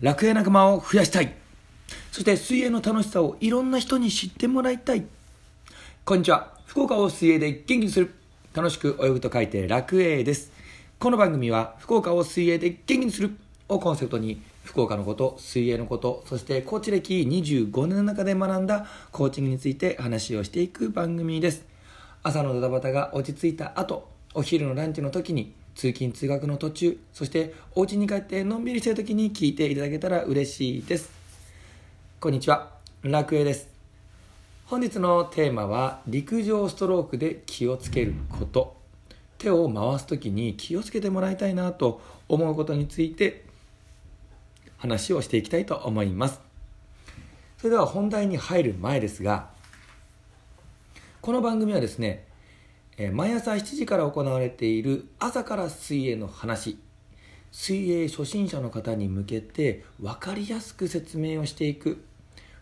楽屋仲間を増やしたい。そして水泳の楽しさをいろんな人に知ってもらいたい。こんにちは。福岡を水泳で元気にする。楽しく泳ぐと書いて楽泳です。この番組は福岡を水泳で元気にする。をコンセプトに福岡のこと水泳のことそしてコーチ歴25年の中で学んだコーチングについて話をしていく番組です。朝のドタバタが落ち着いた後お昼のランチの時に通勤通学の途中そしてお家に帰ってのんびりしてる時に聞いていただけたら嬉しいです。こんにちは。楽栄です。本日のテーマは陸上ストロークで気をつけること。手を回す時に気をつけてもらいたいなと思うことについて話をしていきたいと思います。それでは本題に入る前ですがこの番組はですねえ毎朝7時から行われている朝から水泳の話。水泳初心者の方に向けて分かりやすく説明をしていく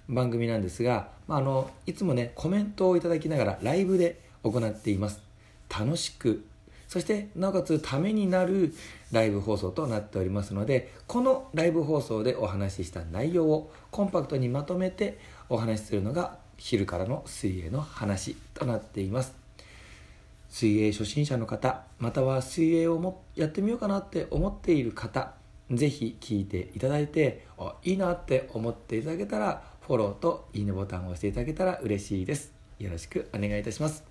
番組なんですが、まあ、あのいつもねコメントをいただきながらライブで行っています。楽しくそしてなおかつためになるライブ放送となっておりますのでこのライブ放送でお話しした内容をコンパクトにまとめてお話しするのが昼からの水泳の話となっています。水泳初心者の方または水泳をもやってみようかなって思っている方ぜひ聞いていただいていいなって思っていただけたらフォローといいねボタンを押していただけたら嬉しいです。よろしくお願いいたします。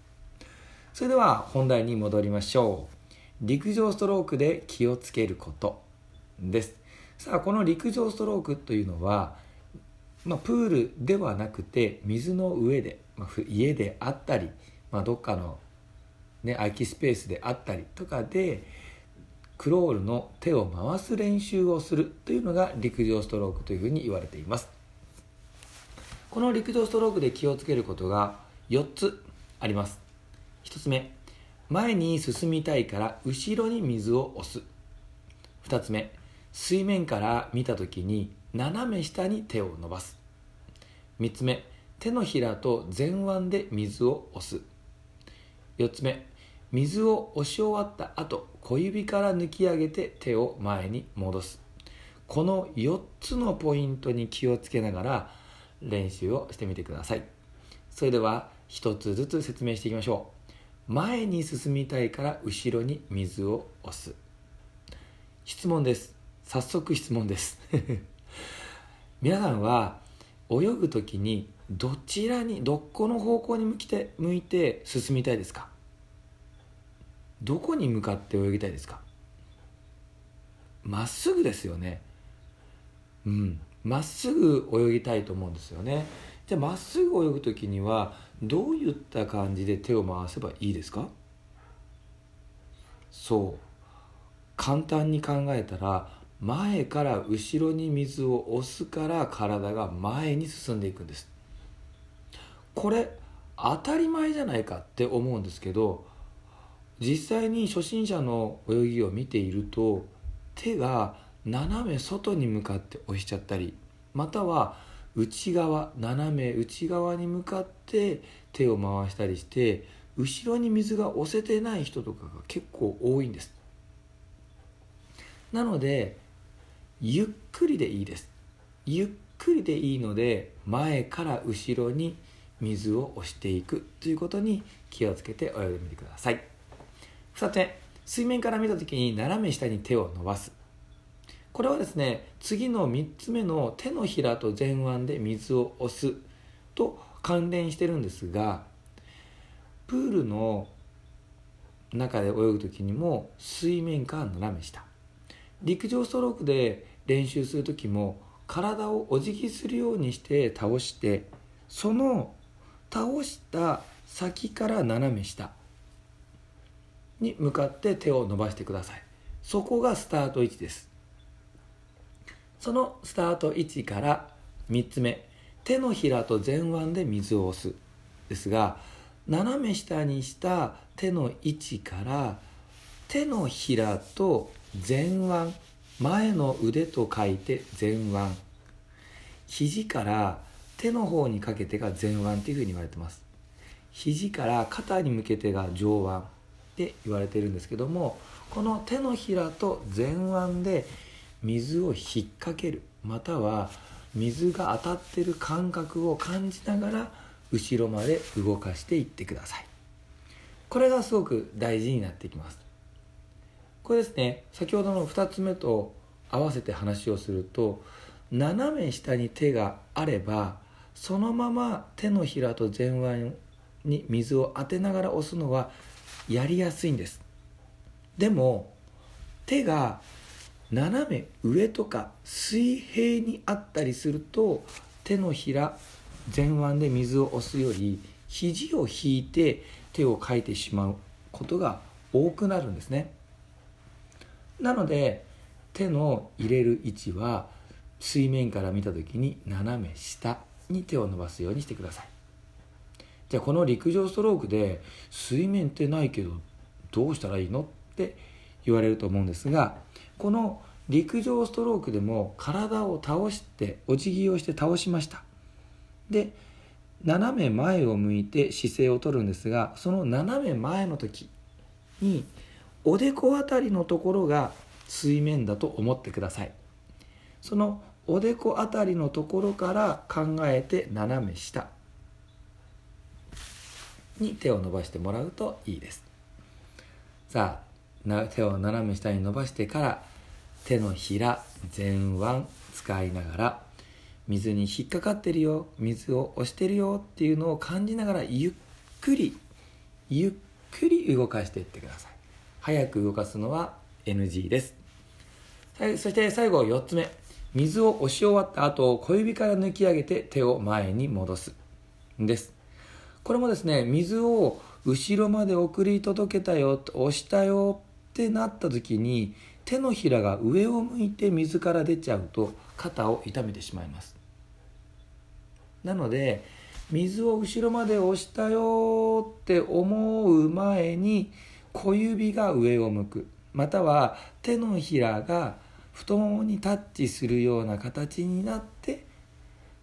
それでは本題に戻りましょう。陸上ストロークで気をつけることです。さあこの陸上ストロークというのは、まあ、プールではなくて水の上で、まあ、家であったり、まあ、どっかのね、空きスペースであったりとかでクロールの手を回す練習をするというのが陸上ストロークというふうに言われています。この陸上ストロークで気をつけることが4つあります。1つ目前に進みたいから後ろに水を押す。2つ目水面から見た時に斜め下に手を伸ばす。3つ目手のひらと前腕で水を押す。4つ目水を押し終わった後小指から抜き上げて手を前に戻す。この4つのポイントに気をつけながら練習をしてみてください。それでは1つずつ説明していきましょう。前に進みたいから後ろに水を押す。質問です。早速質問です。皆さんは泳ぐ時にどちらにどこの方向に向きて向いて進みたいですか？どこに向かって泳ぎたいですか？まっすぐですよね。うん。まっすぐ泳ぎたいと思うんですよね。じゃあまっすぐ泳ぐ時にはどういった感じで手を回せばいいですか？そう。簡単に考えたら前から後ろに水を押すから体が前に進んでいくんです。これ当たり前じゃないかって思うんですけど実際に初心者の泳ぎを見ていると手が斜め外に向かって押しちゃったりまたは内側斜め内側に向かって手を回したりして後ろに水が押せてない人とかが結構多いんです。なのでゆっくりでいいですゆっくりでいいので前から後ろに水を押していくということに気をつけて泳いでみてください。2つ目水面から見た時に斜め下に手を伸ばす。これはですね次の3つ目の手のひらと前腕で水を押すと関連してるんですがプールの中で泳ぐ時にも水面から斜め下。陸上ストロークで練習する時も体をお辞儀するようにして倒してその倒した先から斜め下。に向かって手を伸ばしてください。そこがスタート位置です。そのスタート位置から3つ目手のひらと前腕で水を押すですが斜め下にした手の位置から手のひらと前腕前の腕と書いて前腕。肘から手の方にかけてが前腕っていうふうに言われてます。肘から肩に向けてが上腕。って言われてるんですけどもこの手のひらと前腕で水を引っ掛けるまたは水が当たってる感覚を感じながら後ろまで動かしていってください。これがすごく大事になってきます。これですね先ほどの2つ目と合わせて話をすると斜め下に手があればそのまま手のひらと前腕に水を当てながら押すのはやりやすいんです。でも手が斜め上とか水平にあったりすると手のひら前腕で水を押すより肘を引いて手をかいてしまうことが多くなるんですね。なので手の入れる位置は水面から見た時に斜め下に手を伸ばすようにしてください。じゃあこの陸上ストロークで水面ってないけどどうしたらいいのって言われると思うんですがこの陸上ストロークでも体を倒してお辞儀をして倒しました。で斜め前を向いて姿勢をとるんですがその斜め前の時におでこあたりのところが水面だと思ってください。そのおでこあたりのところから考えて斜め下。に手を伸ばしてもらうといいです。さあ手を斜め下に伸ばしてから手のひら前腕使いながら水に引っかかってるよ水を押してるよっていうのを感じながらゆっくりゆっくり動かしていってください。早く動かすのは NG です。そして最後4つ目。水を押し終わった後小指から抜き上げて手を前に戻す。です。これもですね水を後ろまで送り届けたよ押したよってなった時に手のひらが上を向いて水から出ちゃうと肩を痛めてしまいます。なので水を後ろまで押したよって思う前に小指が上を向く。または手のひらが太ももにタッチするような形になって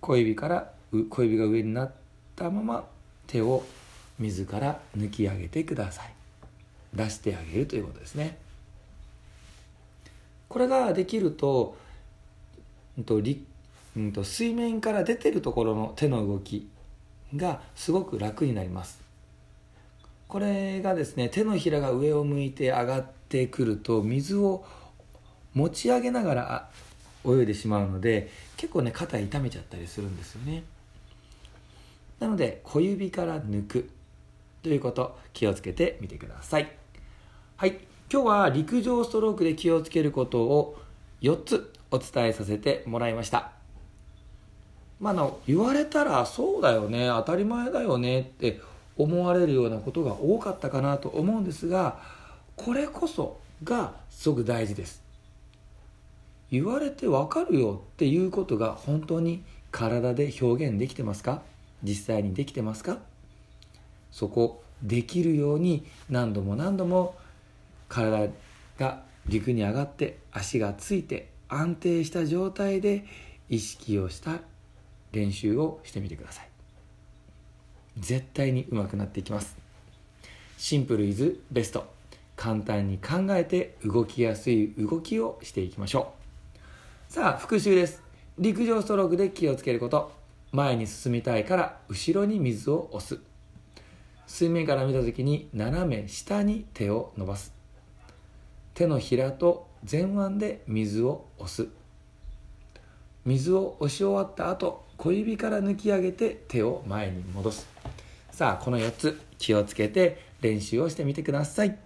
小指から小指が上になったまま手を水から抜き上げてください。出してあげるということですね。これができると,、うんとうん、と水面から出てるところの手の動きがすごく楽になります。これがですね手のひらが上を向いて上がってくると水を持ち上げながら泳いでしまうので結構ね肩痛めちゃったりするんですよね。なので小指から抜く。ということ。気をつけてみてください。はい。今日は陸上ストロークで気をつけることを4つお伝えさせてもらいました。まあ、の言われたらそうだよね。当たり前だよね。って思われるようなことが多かったかなと思うんですがこれこそがすごく大事です。言われてわかるよっていうことが本当に体で表現できてますか？実際にできてますか？そこできるように何度も何度も体が陸に上がって足がついて安定した状態で意識をした練習をしてみてください。絶対に上手くなっていきます。シンプルイズベスト。簡単に考えて動きやすい動きをしていきましょう。さあ復習です。陸上ストロークで気をつけること。前に進みたいから後ろに水を押す。水面から見た時に斜め下に手を伸ばす。手のひらと前腕で水を押す。水を押し終わった後小指から抜き上げて手を前に戻す。さあこの4つ気をつけて練習をしてみてください。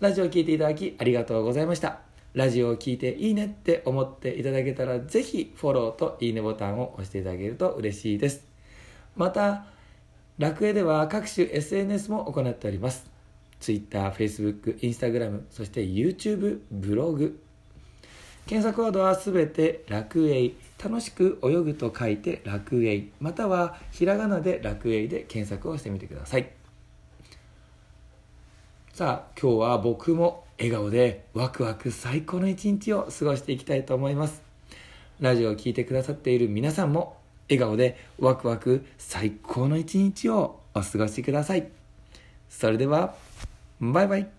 ラジオを聴いていただきありがとうございました。ラジオを聴いていいねって思っていただけたらぜひフォローといいねボタンを押していただけると嬉しいです。また楽園では各種 SNS も行っております。Twitter、Facebook、Instagram そして YouTube、ブログ。検索ワードはすべて楽園楽しく泳ぐと書いて楽園またはひらがなで楽園で検索をしてみてください。さあ今日は僕も笑顔でワクワク最高の一日を過ごしていきたいと思います。ラジオを聴いてくださっている皆さんも笑顔でワクワク最高の一日をお過ごしください。それではバイバイ。